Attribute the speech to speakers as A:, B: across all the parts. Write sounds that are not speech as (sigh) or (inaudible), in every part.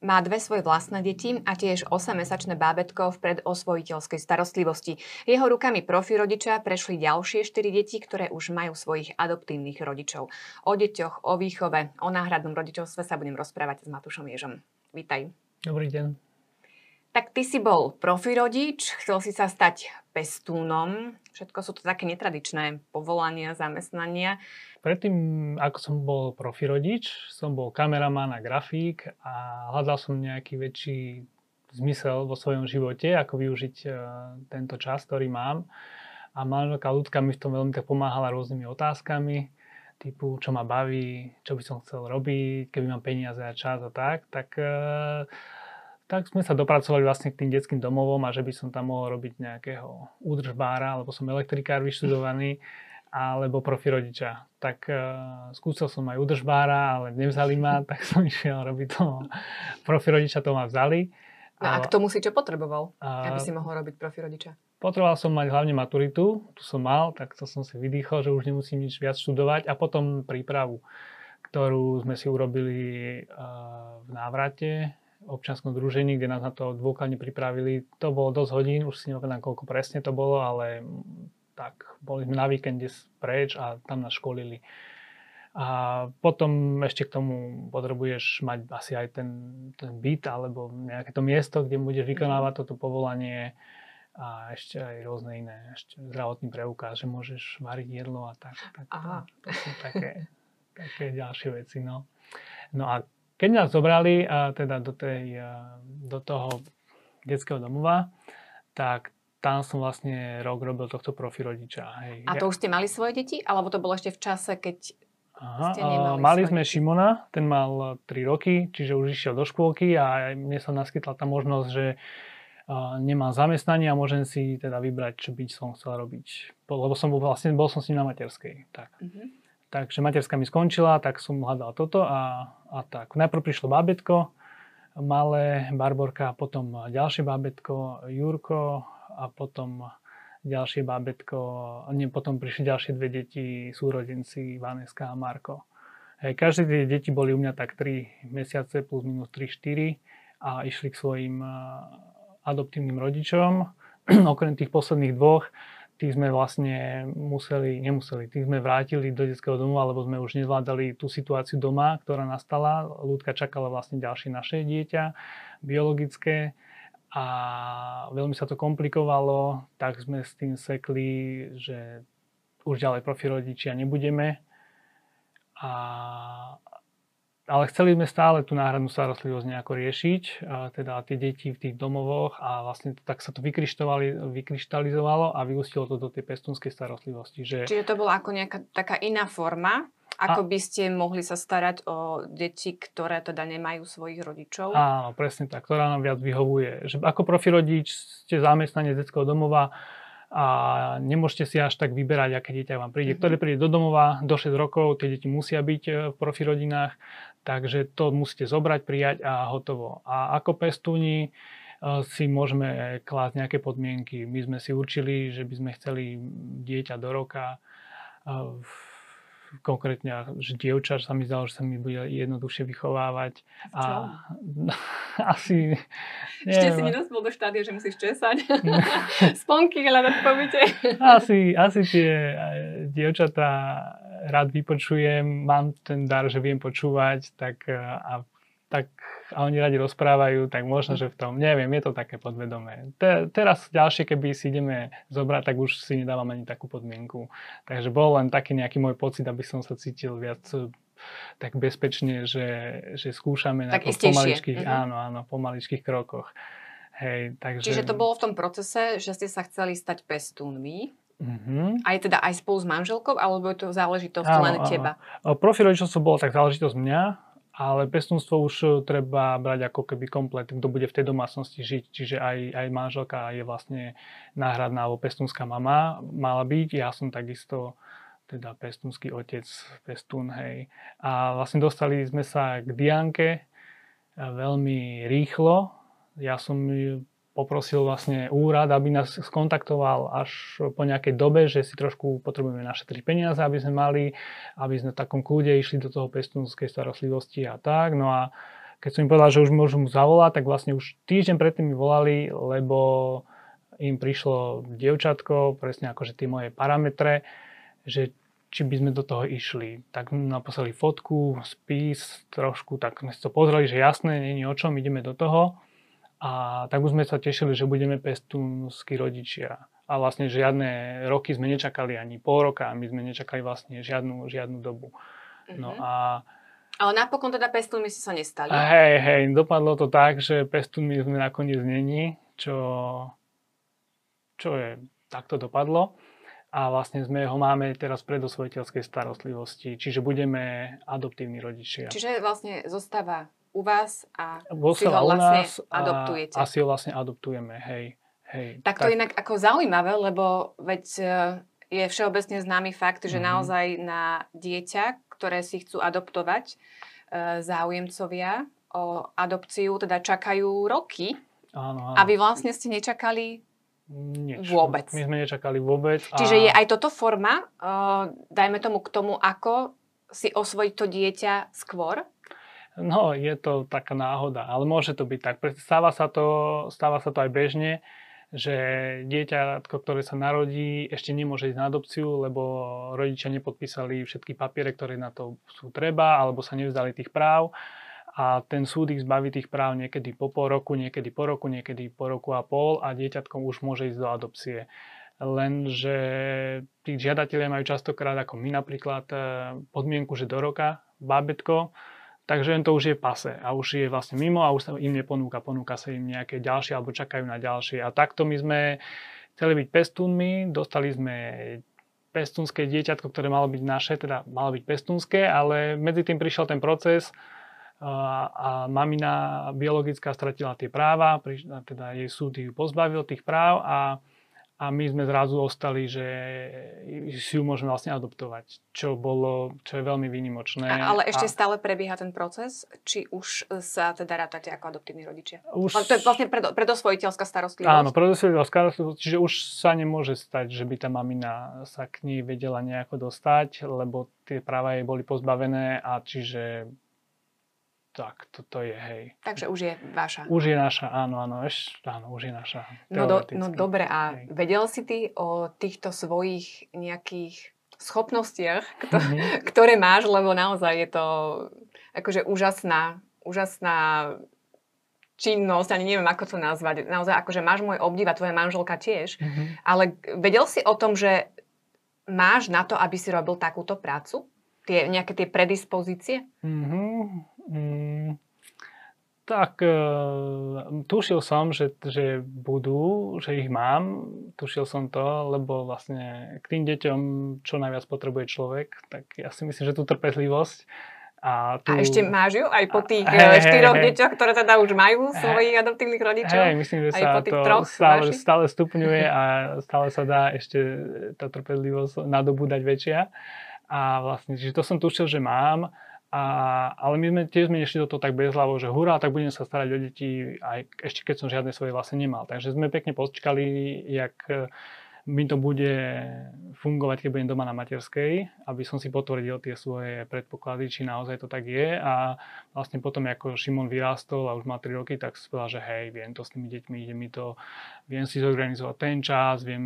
A: Má dve svoje vlastné deti a tiež 8-mesačné bábetko v predosvojiteľskej starostlivosti. Jeho rukami profi rodiča prešli ďalšie 4 deti, ktoré už majú svojich adoptívnych rodičov. O deťoch, o výchove, o náhradnom rodičovstve sa budem rozprávať s Matušom Ježom. Vítaj.
B: Dobrý deň.
A: Tak ty si bol profi rodič, chcel si sa stať pestúnom. Všetko sú to také netradičné povolania, zamestnania.
B: Predtým, ako som bol profi rodič, som bol kameraman a grafík a hľadal som nejaký väčší zmysel vo svojom živote, ako využiť uh, tento čas, ktorý mám. A manželka ľudská mi v tom veľmi tak pomáhala rôznymi otázkami, typu, čo ma baví, čo by som chcel robiť, keby mám peniaze a čas a tak. Tak uh, tak sme sa dopracovali vlastne k tým detským domovom a že by som tam mohol robiť nejakého údržbára, lebo som elektrikár vyštudovaný, alebo profi rodiča. Tak uh, skúsil som aj údržbára, ale nevzali ma, (laughs) tak som išiel robiť to. Profi rodiča to ma vzali.
A: No a k tomu si čo potreboval, uh, aby si mohol robiť profi rodiča?
B: Potreboval som mať hlavne maturitu, tu som mal, tak to som si vydýchol, že už nemusím nič viac študovať a potom prípravu, ktorú sme si urobili uh, v návrate občanskom družení, kde nás na to dôkladne pripravili. To bolo dosť hodín, už si nepamätám, koľko presne to bolo, ale tak, boli sme na víkende preč a tam nás školili. A potom ešte k tomu potrebuješ mať asi aj ten, ten byt alebo nejaké to miesto, kde budeš vykonávať toto povolanie a ešte aj rôzne iné, ešte zdravotný preukaz, že môžeš variť jedlo a tak. tak Aha. To, to sú také, také ďalšie veci. No. no a keď nás zobrali a teda do, tej, do toho detského domova, tak tam som vlastne rok robil tohto profi rodiča. Hej.
A: A to už ste mali svoje deti? Alebo to bolo ešte v čase, keď Aha, ste
B: nemali Mali sme deti? Šimona, ten mal 3 roky, čiže už išiel do škôlky a mne sa naskytla tá možnosť, že nemám zamestnanie a môžem si teda vybrať, čo by som chcel robiť. Lebo som bol, vlastne bol som s ním na materskej. Tak. Uh-huh. Takže materská mi skončila, tak som hľadal toto a, a tak. Najprv prišlo bábetko, malé Barborka, potom ďalšie bábetko Jurko a potom ďalšie bábetko, nie, potom prišli ďalšie dve deti, súrodenci Vaneska a Marko. Hej, každé tie deti boli u mňa tak 3 mesiace plus minus 3-4 a išli k svojim adoptívnym rodičom. (clears throat) Okrem tých posledných dvoch tých sme vlastne museli, nemuseli, tých sme vrátili do detského domu, alebo sme už nezvládali tú situáciu doma, ktorá nastala. Ľudka čakala vlastne ďalšie naše dieťa, biologické a veľmi sa to komplikovalo, tak sme s tým sekli, že už ďalej profi rodičia nebudeme. A, ale chceli sme stále tú náhradnú starostlivosť nejako riešiť, a teda tie deti v tých domovoch a vlastne tak sa to vykryštalizovalo a vyústilo to do tej pestúnskej starostlivosti. Že...
A: Čiže to bola ako nejaká taká iná forma, ako a... by ste mohli sa starať o deti, ktoré teda nemajú svojich rodičov?
B: Áno, presne tak, ktorá nám viac vyhovuje. Že ako profi rodič ste zamestnanie detského domova, a nemôžete si až tak vyberať, aké dieťa vám príde. Ktoré príde do domova do 6 rokov, tie deti musia byť e, v profi rodinách, takže to musíte zobrať, prijať a hotovo. A ako pestúni e, si môžeme klásť nejaké podmienky. My sme si určili, že by sme chceli dieťa do roka e, konkrétne, že dievča, sa mi zdalo, že sa mi bude jednoduchšie vychovávať.
A: A (laughs)
B: asi...
A: Neviem. Ešte si nedospel do štádia, že musíš česať. (laughs) Sponky hľadať v pobyte.
B: asi, asi tie eh, dievčatá rád vypočujem, mám ten dar, že viem počúvať, tak eh, a tak a oni radi rozprávajú, tak možno, že v tom, neviem, je to také podvedomé. Te, teraz ďalšie, keby si ideme zobrať, tak už si nedávam ani takú podmienku. Takže bol len taký nejaký môj pocit, aby som sa cítil viac tak bezpečne, že, že skúšame
A: tak
B: na to pomaličkých, mm-hmm. áno, áno, pomaličkých krokoch. Hej, takže...
A: Čiže to bolo v tom procese, že ste sa chceli stať pestúnmi, Mm-hmm. Aj teda aj spolu s manželkou, alebo je to záležitosť áno, len teba?
B: Áno. Profil rodičovstvo bolo tak záležitosť mňa, ale pestúnstvo už e, treba brať ako keby komplet, kto bude v tej domácnosti žiť. Čiže aj, aj manželka je vlastne náhradná alebo pestúnská mama mala byť. Ja som takisto teda pestúnsky otec, pestún, hej. A vlastne dostali sme sa k Dianke e, veľmi rýchlo. Ja som poprosil vlastne úrad, aby nás skontaktoval až po nejakej dobe, že si trošku potrebujeme našetriť peniaze, aby sme mali, aby sme v takom kľude išli do toho pestúnskej starostlivosti a tak. No a keď som im povedal, že už môžu mu zavolať, tak vlastne už týždeň predtým mi volali, lebo im prišlo dievčatko, presne akože tie moje parametre, že či by sme do toho išli. Tak naposlali fotku, spis trošku, tak sme si to pozreli, že jasné, je o čom, ideme do toho. A tak už sme sa tešili, že budeme pestúnsky rodičia. A vlastne žiadne roky sme nečakali ani pol roka, my sme nečakali vlastne žiadnu, žiadnu dobu. No mm-hmm. a
A: ale napokon teda pestúnmi si sa nestali.
B: Hej, hej, dopadlo to tak, že pestúnmi sme nakoniec není, čo, čo je, takto dopadlo. A vlastne sme ho máme teraz v predosvojiteľskej starostlivosti, čiže budeme adoptívni rodičia.
A: Čiže vlastne zostáva u vás a si ho vlastne adoptujete.
B: A, a si ho vlastne adoptujeme, hej. hej.
A: Tak to tak. inak ako zaujímavé, lebo veď e, je všeobecne známy fakt, že mm-hmm. naozaj na dieťa, ktoré si chcú adoptovať, e, záujemcovia o adopciu, teda čakajú roky.
B: Áno, áno.
A: A vy vlastne ste nečakali
B: Nič.
A: Vôbec.
B: My sme nečakali vôbec.
A: A... Čiže je aj toto forma, uh, dajme tomu k tomu, ako si osvojiť to dieťa skôr?
B: No, je to taká náhoda, ale môže to byť tak. Stáva sa to, stáva sa to aj bežne, že dieťa, ktoré sa narodí, ešte nemôže ísť na adopciu, lebo rodičia nepodpísali všetky papiere, ktoré na to sú treba, alebo sa nevzdali tých práv a ten súd ich zbaví tých práv niekedy po pol roku, niekedy po roku, niekedy po roku a pol a dieťatkom už môže ísť do adopcie. Lenže tí žiadatelia majú častokrát, ako my napríklad, eh, podmienku, že do roka bábetko, takže to už je pase a už je vlastne mimo a už sa im neponúka, ponúka sa im nejaké ďalšie alebo čakajú na ďalšie. A takto my sme chceli byť pestúnmi, dostali sme pestúnske dieťatko, ktoré malo byť naše, teda malo byť pestúnske, ale medzi tým prišiel ten proces a, a mamina biologická stratila tie práva, teda jej súd ju pozbavil tých práv a a my sme zrazu ostali, že si ju môžeme vlastne adoptovať, čo bolo, čo je veľmi výnimočné.
A: A, ale ešte a... stále prebieha ten proces, či už sa teda rátate ako adoptívni rodičia? Už... To je vlastne predo, predosvojiteľská starostlivosť.
B: Áno, predosvojiteľská starostlivosť, čiže už sa nemôže stať, že by tá mamina sa k nej vedela nejako dostať, lebo tie práva jej boli pozbavené a čiže tak, toto je, hej.
A: Takže už je vaša.
B: Už je naša, áno, áno, eš, áno, už je naša.
A: No, do, no dobre, a hej. vedel si ty o týchto svojich nejakých schopnostiach, kto, mm-hmm. (laughs) ktoré máš, lebo naozaj je to akože úžasná, úžasná činnosť, ani neviem, ako to nazvať. Naozaj, akože máš môj obdiv a tvoja manželka tiež. Mm-hmm. Ale vedel si o tom, že máš na to, aby si robil takúto prácu? Tie, nejaké tie predispozície?
B: Mm-hmm. Mm, tak e, tušil som, že, že budú, že ich mám. Tušil som to, lebo vlastne k tým deťom čo najviac potrebuje človek, tak ja si myslím, že tú trpezlivosť
A: a, tu... a ešte máš ju aj po tých hey, e, štyroch hey, deťoch, ktoré teda už majú svojich hey, adoptívnych rodičov?
B: Hej, myslím, že sa to stále, stále stupňuje a stále sa dá ešte tá trpezlivosť nadobúdať väčšia. A vlastne, že to som tušil, že mám. A, ale my sme tiež sme nešli do toho tak bezhlavo, že hurá, tak budem sa starať o deti, aj ešte keď som žiadne svoje vlastne nemal. Takže sme pekne počkali, jak mi to bude fungovať, keď budem doma na materskej, aby som si potvrdil tie svoje predpoklady, či naozaj to tak je. A vlastne potom, ako Šimon vyrástol a už má 3 roky, tak povedal, že hej, viem to s tými deťmi, ide mi to, viem si zorganizovať ten čas, viem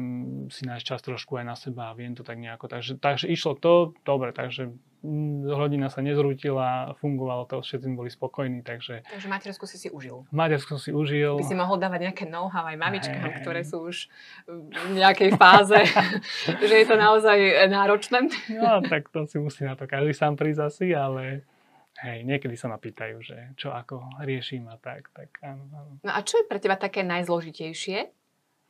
B: si nájsť čas trošku aj na seba, viem to tak nejako. Takže, takže išlo to, dobre, takže rodina sa nezrútila, fungovalo to, všetci boli spokojní, takže...
A: Takže matersku si si užil.
B: Matersku si užil.
A: By si mohol dávať nejaké know-how aj mamičkám, hey. ktoré sú už v nejakej fáze, (laughs) že je to naozaj náročné.
B: no, tak to si musí na to každý sám prísť asi, ale hej, niekedy sa ma pýtajú, že čo ako riešim a tak, tak áno, áno.
A: No a čo je pre teba také najzložitejšie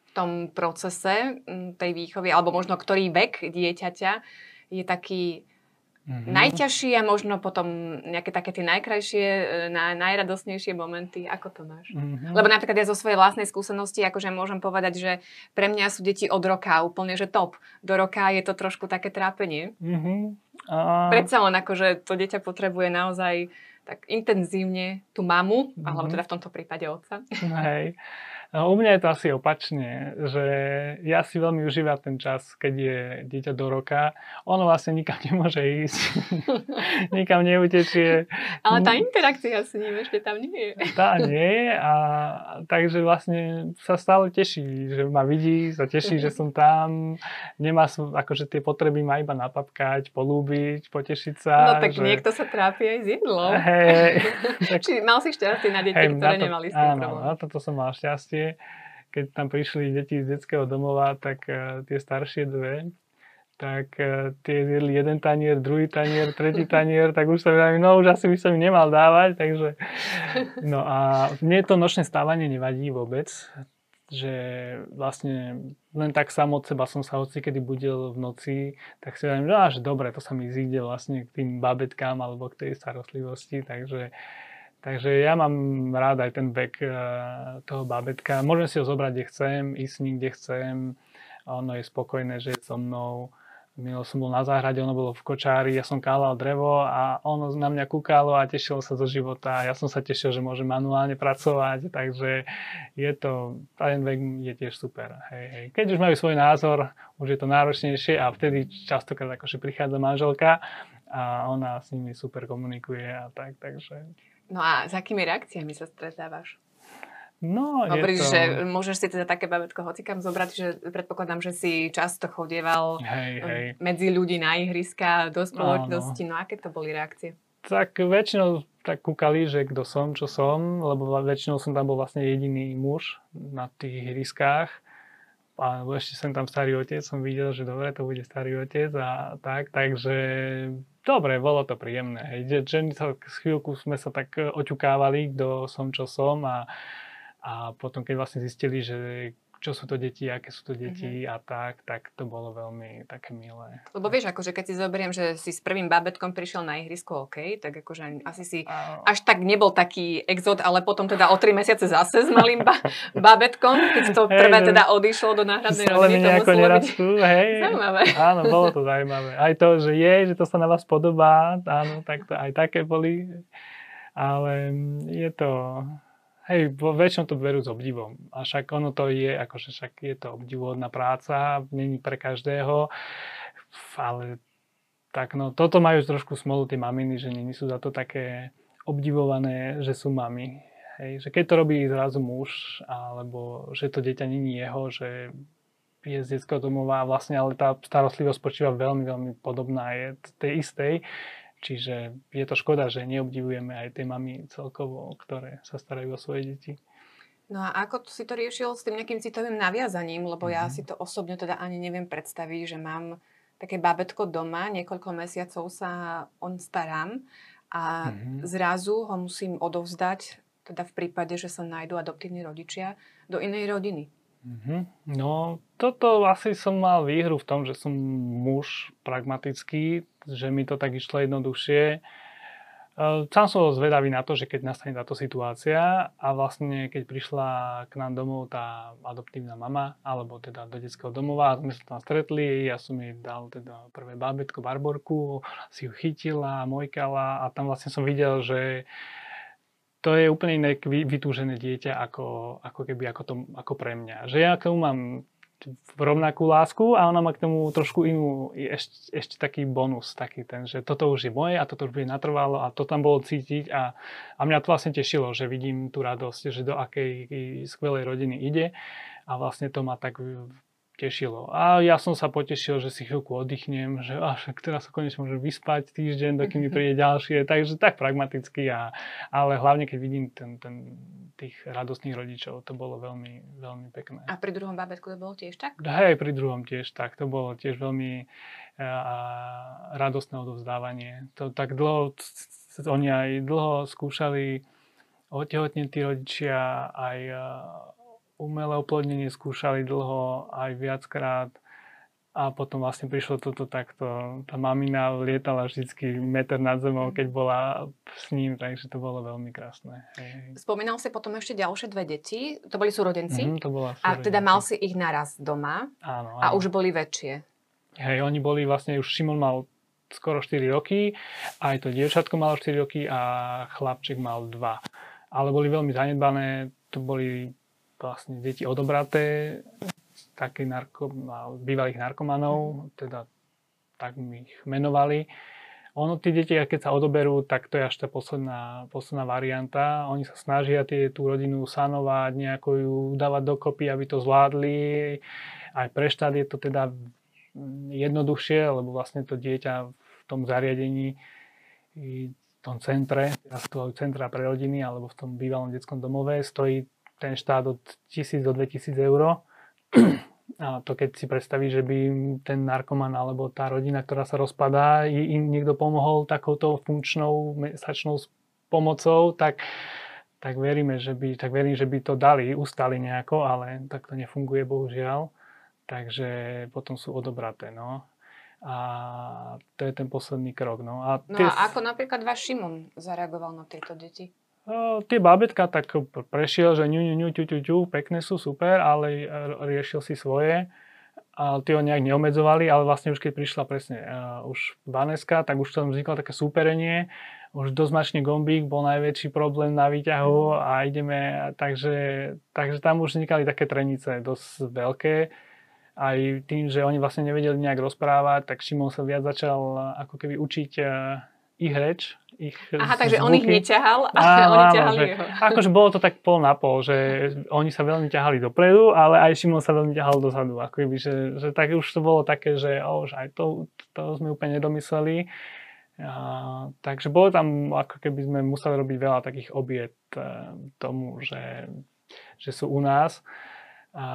A: v tom procese tej výchovy, alebo možno ktorý vek dieťaťa je taký Mm-hmm. Najťažšie a možno potom nejaké také tie najkrajšie, e, naj, najradosnejšie momenty. Ako to máš? Mm-hmm. Lebo napríklad ja zo svojej vlastnej skúsenosti akože môžem povedať, že pre mňa sú deti od roka úplne, že top. Do roka je to trošku také trápenie. Mm-hmm. A... Predsa len akože to dieťa potrebuje naozaj tak intenzívne tú mamu, mm-hmm. alebo teda v tomto prípade otca.
B: Hej. No, u mňa je to asi opačne, že ja si veľmi užívam ten čas, keď je dieťa do roka. Ono vlastne nikam (laughs) nemôže ísť, (laughs) nikam neutečie.
A: Ale tá interakcia s ním ešte tam nie je.
B: Tá nie a takže vlastne sa stále teší, že ma vidí, sa teší, že som tam. Nemá akože tie potreby má iba napapkať, polúbiť, potešiť sa.
A: No tak že... niekto sa trápi aj s jedlom. Hey, (laughs) tak... Či mal si šťastie na deti, hey, ktoré to, nemali s tým áno, problém.
B: na toto som mal šťastie keď tam prišli deti z detského domova, tak uh, tie staršie dve, tak uh, tie jedli jeden tanier, druhý tanier, tretí (laughs) tanier, tak už sa mi no už asi by som im nemal dávať, takže no a mne to nočné stávanie nevadí vôbec, že vlastne len tak sám od seba som sa hoci kedy budil v noci, tak si hovorím, že až dobre, to sa mi zíde vlastne k tým babetkám alebo k tej starostlivosti, takže Takže ja mám rád aj ten vek eh, toho babetka. Môžem si ho zobrať, kde chcem, ísť s ním, kde chcem. Ono je spokojné, že je so mnou. Milo som bol na záhrade, ono bolo v kočári, ja som kálal drevo a ono na mňa kúkalo a tešilo sa zo života. Ja som sa tešil, že môže manuálne pracovať, takže je to, ten vek je tiež super. Hej, hej. Keď už majú svoj názor, už je to náročnejšie a vtedy častokrát akože prichádza manželka a ona s nimi super komunikuje a tak, takže
A: No a s akými reakciami sa stretávaš?
B: No,
A: Hovoríš, to... že môžeš si teda také babetko hocikam zobrať, že predpokladám, že si často chodieval
B: hej, hej.
A: medzi ľudí na ihriska, do spoločnosti. No, no. no aké to boli reakcie?
B: Tak väčšinou tak kúkali, že kto som, čo som, lebo väčšinou som tam bol vlastne jediný muž na tých ihriskách. A ešte som tam starý otec, som videl, že dobre, to bude starý otec a tak, takže dobre, bolo to príjemné. Hej. Že z chvíľku sme sa tak e, oťukávali, kto som, čo som a, a potom, keď vlastne zistili, že čo sú to deti, aké sú to deti mm-hmm. a tak, tak to bolo veľmi také milé.
A: Lebo vieš, akože keď si zoberiem, že si s prvým babetkom prišiel na ihrisko, OK, tak akože asi si a... až tak nebol taký exot, ale potom teda o tri mesiace zase s malým ba- babetkom, keď to prvé no, teda odišlo do náhradnej rodiny.
B: to nejako nerastú, hej.
A: Zaujímavé.
B: Áno, bolo to zaujímavé. Aj to, že je, že to sa na vás podobá, áno, tak to aj také boli. Ale je to, Hej, väčšinou to berú s obdivom. A však ono to je, akože však je to obdivuhodná práca, není pre každého, ale tak no, toto majú trošku smolu tie maminy, že nie sú za to také obdivované, že sú mami. Hej, že keď to robí zrazu muž, alebo že to dieťa není jeho, že je z detského domova vlastne, ale tá starostlivosť spočíva veľmi, veľmi podobná je tej istej, Čiže je to škoda, že neobdivujeme aj tie mamy celkovo, ktoré sa starajú o svoje deti.
A: No a ako si to riešil s tým nejakým citovým naviazaním? Lebo mm-hmm. ja mhm. si to osobne teda ani neviem predstaviť, že mám také bábetko doma, niekoľko mesiacov sa on starám a mm-hmm. zrazu ho musím odovzdať, teda v prípade, že sa nájdú adoptívni rodičia, do inej rodiny.
B: Mm-hmm. No, toto asi som mal výhru v tom, že som muž pragmatický, že mi to tak išlo jednoduchšie. E, sám som zvedavý na to, že keď nastane táto situácia a vlastne keď prišla k nám domov tá adoptívna mama, alebo teda do detského domova, sme sa tam stretli, ja som jej dal teda prvé bábetko Barborku, si ju chytila, mojkala a tam vlastne som videl, že to je úplne iné vytúžené dieťa ako, ako keby ako, to, ako pre mňa. Že ja k tomu mám rovnakú lásku a ona má k tomu trošku inú, ešte, ešte taký bonus, taký ten, že toto už je moje a toto už bude natrvalo a to tam bolo cítiť a, a mňa to vlastne tešilo, že vidím tú radosť, že do akej skvelej rodiny ide a vlastne to ma tak tešilo. A ja som sa potešil, že si chvíľku oddychnem, že až teraz sa konečne môžem vyspať týždeň, dokým mi (laughs) príde ďalšie, takže tak pragmaticky, a, ale hlavne keď vidím ten, ten, tých radostných rodičov, to bolo veľmi, veľmi pekné.
A: A pri druhom bábetku to bolo tiež tak?
B: Hej, pri druhom tiež tak, to bolo tiež veľmi a, radostné odovzdávanie. To tak dlho, oni aj dlho skúšali otehotneť tí rodičia, aj umelé oplodnenie skúšali dlho, aj viackrát. A potom vlastne prišlo toto takto. Tá mamina lietala vždycky meter nad zemou, keď bola s ním, takže to bolo veľmi krásne.
A: Hej. Spomínal si potom ešte ďalšie dve deti. To boli súrodenci?
B: Mm, to bola
A: súrodenci. A teda mal si ich naraz doma?
B: Áno, áno.
A: A už boli väčšie?
B: Hej, oni boli vlastne, už Šimon mal skoro 4 roky, aj to dievčatko malo 4 roky a chlapček mal 2. Ale boli veľmi zanedbané, to boli vlastne deti odobraté takých narko, bývalých narkomanov, teda tak my ich menovali. Ono, tie deti, keď sa odoberú, tak to je až tá posledná, posledná varianta. Oni sa snažia tie, tú rodinu sanovať, nejako ju dávať dokopy, aby to zvládli. Aj pre štát je to teda jednoduchšie, lebo vlastne to dieťa v tom zariadení, v tom centre, teraz to centra pre rodiny, alebo v tom bývalom detskom domove, stojí ten štát od 1000 do 2000 eur a to keď si predstaví, že by ten narkoman alebo tá rodina, ktorá sa rozpadá, im niekto pomohol takouto funkčnou mesačnou pomocou, tak, tak, veríme, že by, tak verím, že by to dali, ustali nejako, ale tak to nefunguje bohužiaľ. Takže potom sú odobraté. No. A to je ten posledný krok. No a,
A: no a ako napríklad váš Šimon zareagoval na tieto deti?
B: Tie bábetka tak prešiel, že ňu, ňu, ňu, ťu, ťu, ťu, pekné sú, super, ale riešil si svoje. A tie ho nejak neomedzovali, ale vlastne už keď prišla presne uh, už Vaneska, tak už tam vzniklo také súperenie. Už dosť gombík bol najväčší problém na výťahu a ideme, takže, takže tam už vznikali také trenice dosť veľké. Aj tým, že oni vlastne nevedeli nejak rozprávať, tak Šimon sa viac začal ako keby učiť uh, ich reč, ich
A: Aha, takže zvuky. on ich neťahal a áno, oni ťahali
B: že, jeho. Akože bolo to tak pol na pol, že oni sa veľmi ťahali dopredu, ale aj Šimon sa veľmi ťahal dozadu. Ako by, že, že tak už to bolo také, že oh, že aj to, to sme úplne nedomysleli. A, takže bolo tam, ako keby sme museli robiť veľa takých obiet e, tomu, že, že sú u nás. A,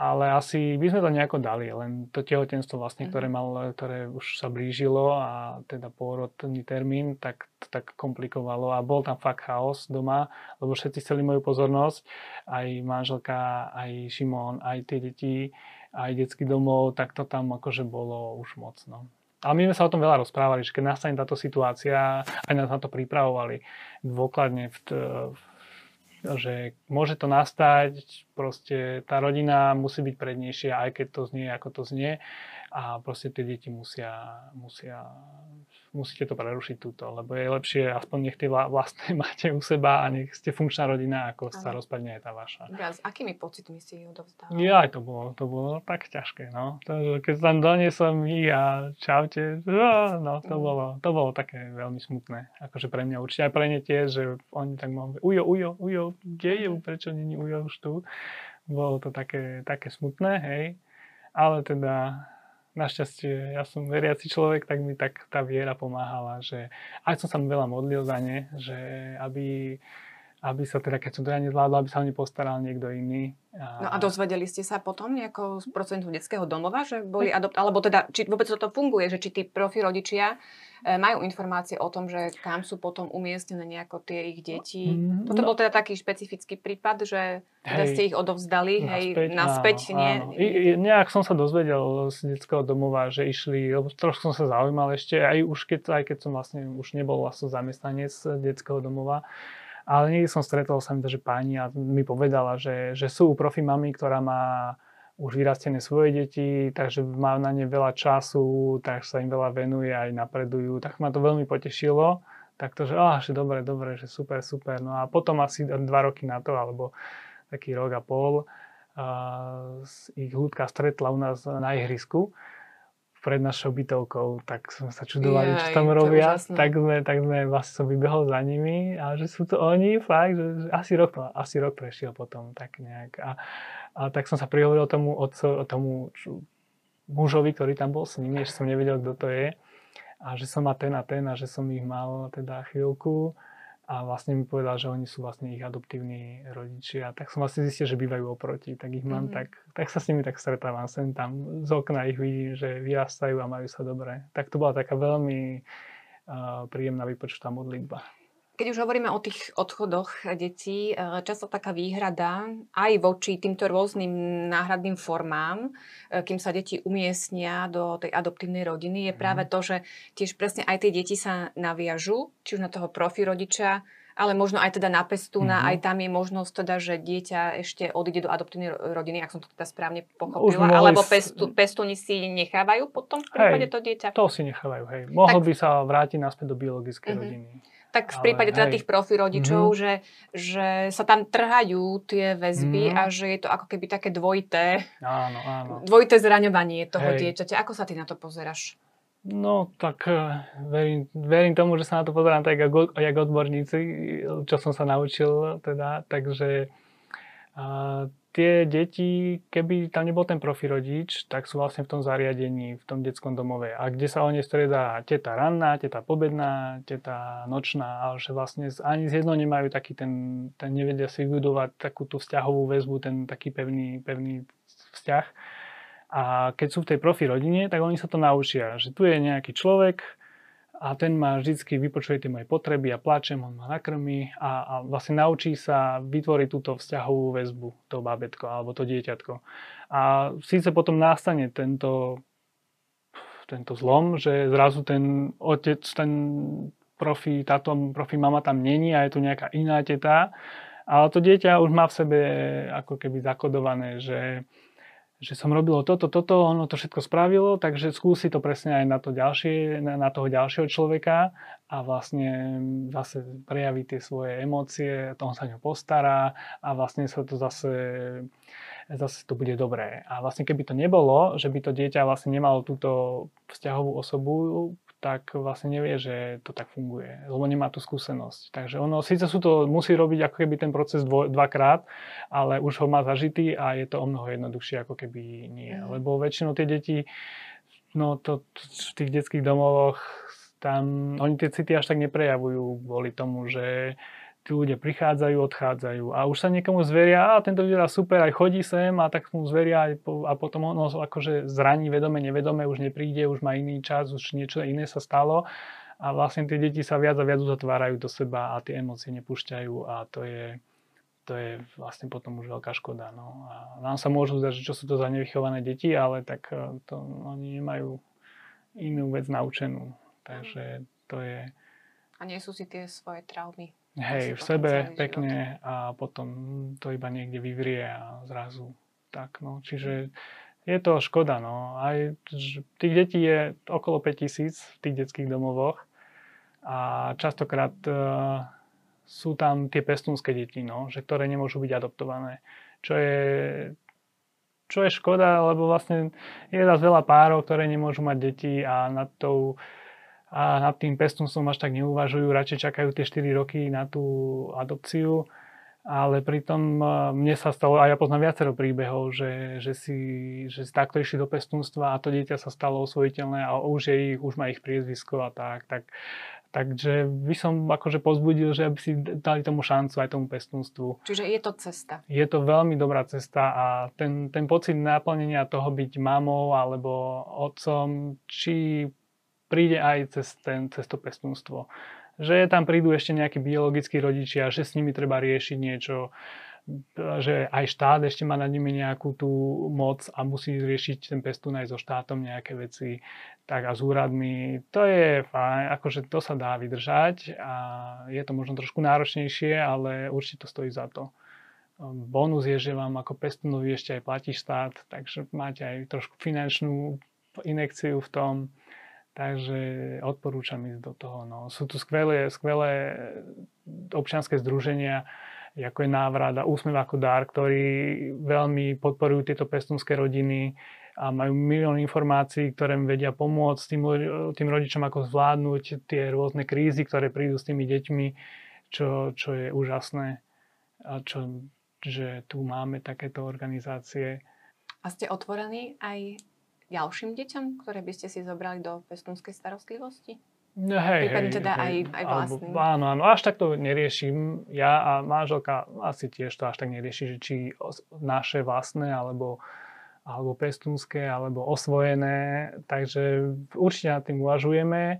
B: ale asi by sme to nejako dali, len to tehotenstvo vlastne, ktoré, mhm. mal, ktoré už sa blížilo a teda pôrodný termín, tak to tak komplikovalo a bol tam fakt chaos doma, lebo všetci chceli moju pozornosť, aj manželka, aj Šimon, aj tie deti, aj detský domov, tak to tam akože bolo už moc. No. Ale my sme sa o tom veľa rozprávali, že keď nastane táto situácia, aj nás na to pripravovali dôkladne v, v že môže to nastať, proste tá rodina musí byť prednejšia, aj keď to znie, ako to znie a proste tie deti musia, musia musíte to prerušiť túto, lebo je lepšie aspoň nech tie vlastné (laughs) máte u seba a nech ste funkčná rodina, ako sa rozpadne aj tá vaša.
A: Ja, s akými pocitmi si ju dovzdala?
B: Ja, to bolo, to bolo tak ťažké, no. To, keď tam doniesol ich a čaute, no, to, mm. bolo, to bolo také veľmi smutné. Akože pre mňa určite aj pre ne tie, že oni tak mohli, ujo, ujo, ujo, kde je, mhm. prečo není ujo už tu? Bolo to také, také smutné, hej. Ale teda našťastie ja som veriaci človek, tak mi tak tá viera pomáhala, že aj som sa veľa modlil za ne, že aby, aby sa teda, keď som to ja nezvládla, aby sa o ne postaral niekto iný.
A: A... No a dozvedeli ste sa potom nejako z procentu detského domova, že boli adopt... Alebo teda, či vôbec toto funguje, že či tí profi rodičia majú informácie o tom, že kam sú potom umiestnené nejako tie ich deti. Mm, Toto bol teda taký špecifický prípad, že teda ste ich odovzdali, naspäť, hej, naspäť,
B: áno, nie? Áno. I, nejak som sa dozvedel z detského domova, že išli, lebo trošku som sa zaujímal ešte, aj už keď, aj keď som vlastne už nebol vlastne zamestnanec detského domova, ale niekde som stretol sa mi to, že pani a mi povedala, že, že sú profi mami, ktorá má už vyrastené svoje deti, takže má na ne veľa času, tak sa im veľa venuje, aj napredujú. Tak ma to veľmi potešilo. Tak to, že, oh, že dobre, dobre, že super, super. No a potom asi dva roky na to, alebo taký rok a pol, uh, ich ľudka stretla u nás na ihrisku pred našou bytovkou, tak sme sa čudovali, Jaj, čo tam robia. Tak sme, tak sme vlastne som vybehol za nimi a že sú to oni, fakt, že, že asi, rok, asi rok prešiel potom, tak nejak. A, a tak som sa prihovoril tomu otco, tomu mužovi, ktorý tam bol s nimi, že som nevedel, kto to je. A že som má ten a ten a že som ich mal teda chvíľku a vlastne mi povedal, že oni sú vlastne ich adoptívni rodičia. Tak som vlastne zistil, že bývajú oproti, tak ich mám, mm-hmm. tak, tak sa s nimi tak stretávam sem tam. Z okna ich vidím, že vyrastajú a majú sa dobre. Tak to bola taká veľmi uh, príjemná vypočutá modlitba.
A: Keď už hovoríme o tých odchodoch detí, často taká výhrada aj voči týmto rôznym náhradným formám, kým sa deti umiestnia do tej adoptívnej rodiny, je práve mhm. to, že tiež presne aj tie deti sa naviažu, či už na toho profi rodiča, ale možno aj teda na pestúna, mm-hmm. aj tam je možnosť teda, že dieťa ešte odíde do adoptívnej rodiny, ak som to teda správne pochopila, alebo pestu, pestúni si nechávajú potom v prípade hej, to dieťa?
B: to si nechávajú, hej. Mohol tak... by sa vrátiť naspäť do biologickej mm-hmm. rodiny.
A: Tak v prípade teda tých profi rodičov, mm-hmm. že, že sa tam trhajú tie väzby mm-hmm. a že je to ako keby také dvojité,
B: áno, áno.
A: dvojité zraňovanie toho hej. dieťaťa. Ako sa ty na to pozeráš?
B: No, tak eh, verím, verím tomu, že sa na to pozerám tak jak odborníci, čo som sa naučil teda, takže a, tie deti, keby tam nebol ten profi rodič, tak sú vlastne v tom zariadení, v tom detskom domove. A kde sa o ne striedá teta ranná, teta pobedná, teta nočná, ale že vlastne ani z jednou nemajú taký ten, ten nevedia si vybudovať takú tú vzťahovú väzbu, ten taký pevný, pevný vzťah. A keď sú v tej profi rodine, tak oni sa to naučia, že tu je nejaký človek, a ten ma vždycky vypočuje tie moje potreby a plačem, on ma nakrmí a, a vlastne naučí sa vytvoriť túto vzťahovú väzbu, to babetko alebo to dieťatko. A síce potom nastane tento, tento zlom, že zrazu ten otec, ten profi, táto profi mama tam není a je tu nejaká iná teta, ale to dieťa už má v sebe ako keby zakodované, že že som robil toto, toto, ono to všetko spravilo, takže skúsi to presne aj na, to ďalšie, na, toho ďalšieho človeka a vlastne zase prejaví tie svoje emócie, toho sa ňo postará a vlastne sa to zase zase to bude dobré. A vlastne keby to nebolo, že by to dieťa vlastne nemalo túto vzťahovú osobu, tak vlastne nevie, že to tak funguje, lebo nemá tú skúsenosť. Takže ono, síce sú to, musí robiť ako keby ten proces dvo, dvakrát, ale už ho má zažitý a je to o mnoho jednoduchšie ako keby nie. Mm. Lebo väčšinou tie deti, no to, v tých detských domovoch, tam, oni tie city až tak neprejavujú kvôli tomu, že tí ľudia prichádzajú, odchádzajú a už sa niekomu zveria, a tento vyzerá super, aj chodí sem a tak mu zveria po, a potom ono akože zraní vedome, nevedome, už nepríde, už má iný čas, už niečo iné sa stalo a vlastne tie deti sa viac a viac zatvárajú do seba a tie emócie nepúšťajú a to je, to je vlastne potom už veľká škoda. No. A nám sa môžu zdať, že čo sú to za nevychované deti, ale tak e, to, oni nemajú inú vec naučenú. Takže to je...
A: A nie sú si tie svoje traumy
B: Hej, v sebe pekne život. a potom to iba niekde vyvrie a zrazu tak, no. Čiže je to škoda, no. Aj tých detí je okolo 5000 v tých detských domovoch a častokrát uh, sú tam tie pestúnske deti, no, že ktoré nemôžu byť adoptované. Čo je, čo je škoda, lebo vlastne je zase veľa párov, ktoré nemôžu mať deti a nad tou a nad tým pestúnstvom až tak neuvažujú, radšej čakajú tie 4 roky na tú adopciu. Ale pritom e, mne sa stalo, a ja poznám viacero príbehov, že, že, si, že si takto išli do pestúnstva a to dieťa sa stalo osvojiteľné a už, je ich, už má ich priezvisko a tak. tak Takže by som akože pozbudil, že aby si dali tomu šancu aj tomu pestúnstvu.
A: Čiže je to cesta.
B: Je to veľmi dobrá cesta a ten, ten pocit naplnenia toho byť mamou alebo otcom, či príde aj cez, ten, cez to pestúnstvo. Že tam prídu ešte nejakí biologickí rodičia, že s nimi treba riešiť niečo, že aj štát ešte má nad nimi nejakú tú moc a musí riešiť ten pestún aj so štátom nejaké veci, tak a s úradmi. To je fajn, akože to sa dá vydržať a je to možno trošku náročnejšie, ale určite to stojí za to. Bonus je, že vám ako pestúnovi ešte aj platí štát, takže máte aj trošku finančnú inekciu v tom Takže odporúčam ísť do toho. No. Sú tu skvelé, skvelé občianske združenia, ako je návrat a úsmev ako dar, ktorí veľmi podporujú tieto pestunské rodiny a majú milión informácií, ktoré im vedia pomôcť tým, tým rodičom, ako zvládnuť tie rôzne krízy, ktoré prídu s tými deťmi, čo, čo je úžasné. A čo, že tu máme takéto organizácie.
A: A ste otvorení aj ďalším deťom, ktoré by ste si zobrali do pestúnskej starostlivosti?
B: No, hej,
A: hej, teda hej, aj, aj
B: vlastným. Alebo, áno, áno, až tak to neriešim. Ja a manželka asi tiež to až tak nerieši, že či naše vlastné, alebo, alebo pestúnske, alebo osvojené. Takže určite nad tým uvažujeme.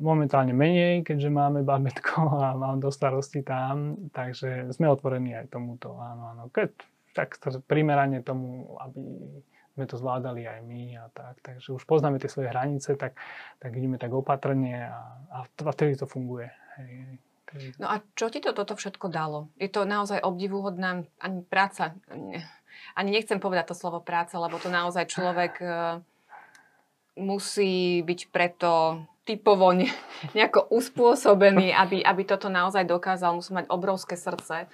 B: Momentálne menej, keďže máme babetko a mám do starosti tam, takže sme otvorení aj tomuto. Áno, áno. Keď, tak primerane tomu, aby sme to zvládali aj my a tak. Takže už poznáme tie svoje hranice, tak, tak ideme tak opatrne a, a, a to funguje. Hej.
A: No a čo ti to toto všetko dalo? Je to naozaj obdivuhodná ani práca. Ani nechcem povedať to slovo práca, lebo to naozaj človek e, musí byť preto typovo ne, nejako uspôsobený, aby, aby toto naozaj dokázal. Musí mať obrovské srdce,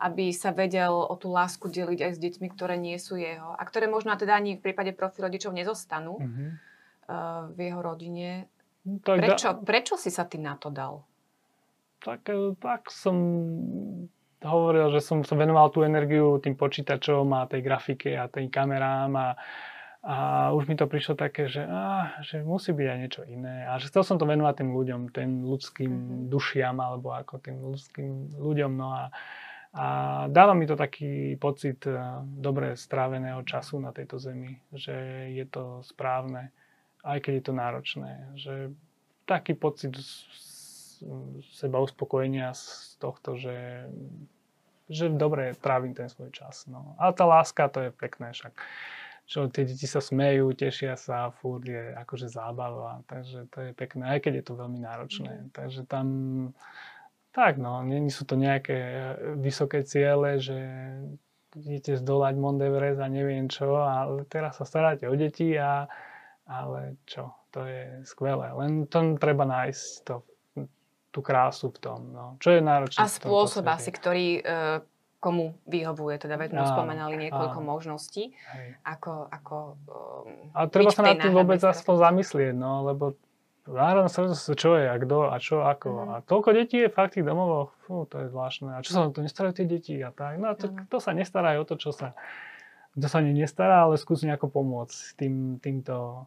A: aby sa vedel o tú lásku deliť aj s deťmi, ktoré nie sú jeho a ktoré možno teda ani v prípade profi rodičov nezostanú mm-hmm. uh, v jeho rodine. No tak prečo, da... prečo si sa ty na to dal?
B: Tak, eh, tak som hovoril, že som, som venoval tú energiu tým počítačom a tej grafike a tým kamerám a, a už mi to prišlo také, že, á, že musí byť aj niečo iné a že chcel som to venovať tým ľuďom, tým ľudským mm-hmm. dušiam alebo ako tým ľudským ľuďom. No a, a dáva mi to taký pocit eh, dobre stráveného času na tejto zemi, že je to správne, aj keď je to náročné. Že taký pocit seba uspokojenia z tohto, že, že dobre trávim ten svoj čas. No. Ale tá láska, to je pekné však. Čo tie deti sa smejú, tešia sa, furt je akože zábava, takže to je pekné, aj keď je to veľmi náročné. Mm. Takže tam, tak no, nie sú to nejaké vysoké ciele, že idete zdolať Mont Everest a neviem čo, ale teraz sa staráte o deti a ale čo, to je skvelé. Len to treba nájsť to tú krásu v tom. No. Čo je náročné?
A: A spôsob asi, ktorý uh, komu vyhovuje. Teda veď sme spomenali niekoľko áno. možností, Hej. ako, ako
B: um, A treba sa nad tým vôbec aspoň zamyslieť, no, lebo národná starostlivosť, čo je a kto a čo ako. Mm. A toľko detí je fakt tých domovoch, fú, to je zvláštne. A čo sa to nestarajú tie deti a tak. No to, mm. kto sa nestará o to, čo sa, kto sa nestará, ale skúsi nejako pomôcť tým, týmto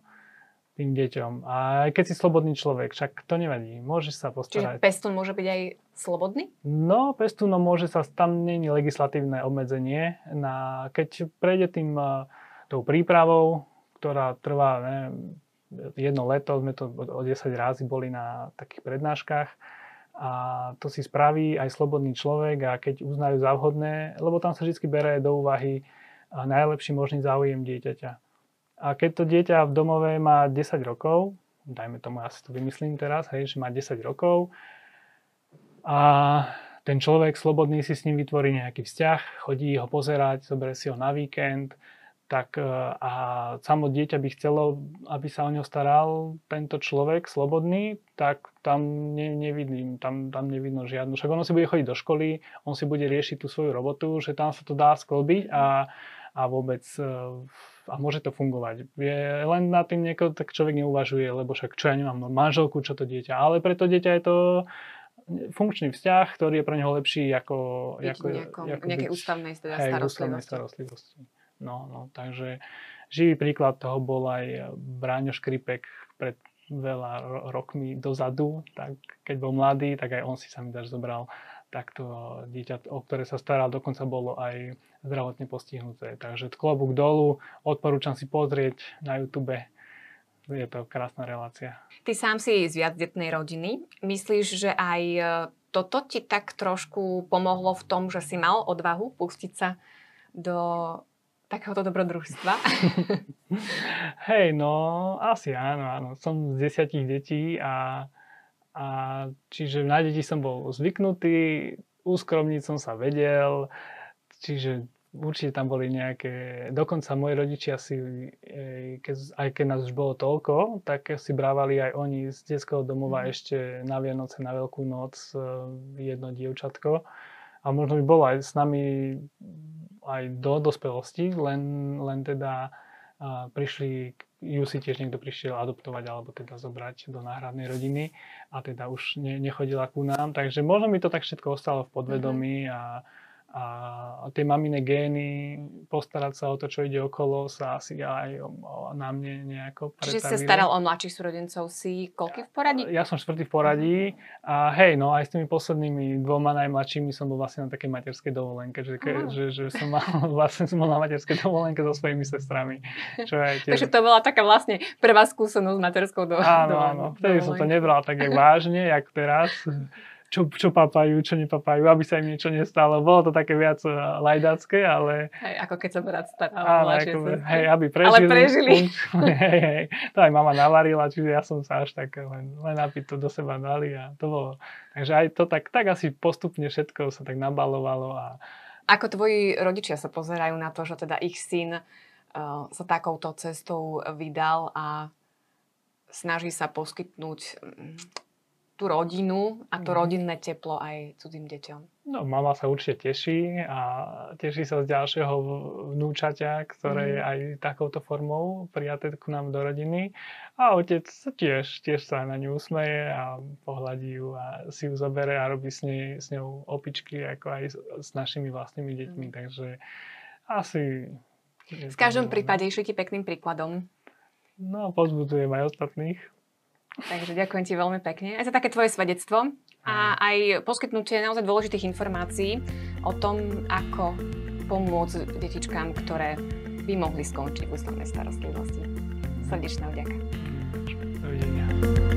B: tým deťom. A aj keď si slobodný človek, však to nevadí, môže sa postarať.
A: Čiže pestún môže byť aj slobodný?
B: No, pestúnom môže sa, tam není legislatívne obmedzenie. Na, keď prejde tým uh, tou prípravou, ktorá trvá ne, jedno leto, sme to o 10 razy boli na takých prednáškach, a to si spraví aj slobodný človek a keď uznajú za vhodné, lebo tam sa vždy bere do úvahy najlepší možný záujem dieťaťa. A keď to dieťa v domove má 10 rokov, dajme tomu, ja si to vymyslím teraz, hej, že má 10 rokov a ten človek slobodný si s ním vytvorí nejaký vzťah, chodí ho pozerať, zoberie si ho na víkend, tak e, a samo dieťa by chcelo, aby sa o ňo staral tento človek slobodný, tak tam ne, nevidím, tam, tam nevidno žiadnu. Však ono si bude chodiť do školy, on si bude riešiť tú svoju robotu, že tam sa to dá sklbiť a, a vôbec e, a môže to fungovať. Je, len na tým nieko tak človek neuvažuje, lebo však čo ja nemám manželku, čo to dieťa. Ale pre to dieťa je to funkčný vzťah, ktorý je pre neho lepší ako...
A: Byť ako, nejakom, ako nejakej byť, ústavnej, teda hej, starostlivosti. ústavnej starostlivosti.
B: No, no, takže živý príklad toho bol aj Bráňo Škripek pred veľa rokmi dozadu, tak keď bol mladý, tak aj on si sa mi dáš zobral takto dieťa, o ktoré sa staral, dokonca bolo aj zdravotne postihnuté. Takže klobúk dolu, odporúčam si pozrieť na YouTube. Je to krásna relácia.
A: Ty sám si z viacdetnej rodiny. Myslíš, že aj e, toto ti tak trošku pomohlo v tom, že si mal odvahu pustiť sa do takéhoto dobrodružstva? (laughs)
B: Hej, no asi áno, áno. Som z desiatich detí a a čiže na deti som bol zvyknutý, uskromniť som sa vedel, čiže určite tam boli nejaké, dokonca moji rodičia si, keď, aj keď nás už bolo toľko, tak si brávali aj oni z detského domova mm. ešte na Vianoce, na Veľkú noc e, jedno dievčatko. A možno by bolo aj s nami aj do dospelosti, len, len teda a prišli ju si tiež niekto prišiel adoptovať alebo teda zobrať do náhradnej rodiny a teda už ne, nechodila ku nám. Takže možno mi to tak všetko ostalo v podvedomí mm-hmm. a a tie mamine gény, postarať sa o to, čo ide okolo, sa asi aj o, o, na mne nejako
A: pretavili. Čiže sa staral o mladších súrodencov si koľky v poradí?
B: Ja, ja som štvrtý v poradí a hej, no aj s tými poslednými dvoma najmladšími som bol vlastne na takej materskej dovolenke, že, ke, že, že som mal, (laughs) vlastne som bol na materskej dovolenke so svojimi sestrami. Čo
A: aj tiež... Takže to bola taká vlastne prvá skúsenosť s materskou dovolenkou.
B: Áno, áno, vtedy som to nebral tak vážne, jak teraz (laughs) čo, čo papajú, čo nepapajú, aby sa im niečo nestalo. Bolo to také viac eh, lajdácké, ale...
A: Hej, ako keď sa brat staral áno, ako,
B: hej, aby prežili.
A: Ale prežili. (laughs)
B: hej, hej, to aj mama navarila, čiže ja som sa až tak len, len aby to do seba dali a to bolo... Takže aj to tak, tak asi postupne všetko sa tak nabalovalo a...
A: Ako tvoji rodičia sa pozerajú na to, že teda ich syn uh, sa takouto cestou vydal a snaží sa poskytnúť mm, tú rodinu a to
B: Mhm.
A: rodinné teplo aj cudzím deťom.
B: No, mama sa určite teší a teší sa z ďalšieho vnúčaťa, ktoré je
A: Mhm.
B: aj takouto formou prijaté k nám do rodiny. A otec tiež, tiež sa na ňu usmeje a pohľadí ju a si ju zoberie a robí s, nej, s ňou opičky, ako aj s, s našimi vlastnými deťmi.
A: Mhm.
B: Takže asi...
A: V každom prípade išli ti pekným príkladom.
B: No, pozbudzujem aj ostatných.
A: Takže ďakujem ti veľmi pekne aj za také tvoje svedectvo a aj poskytnutie naozaj dôležitých informácií o tom, ako pomôcť detičkám, ktoré by mohli skončiť v ústavnej starostlivosti. Srdečná vďaka. Dovidenia.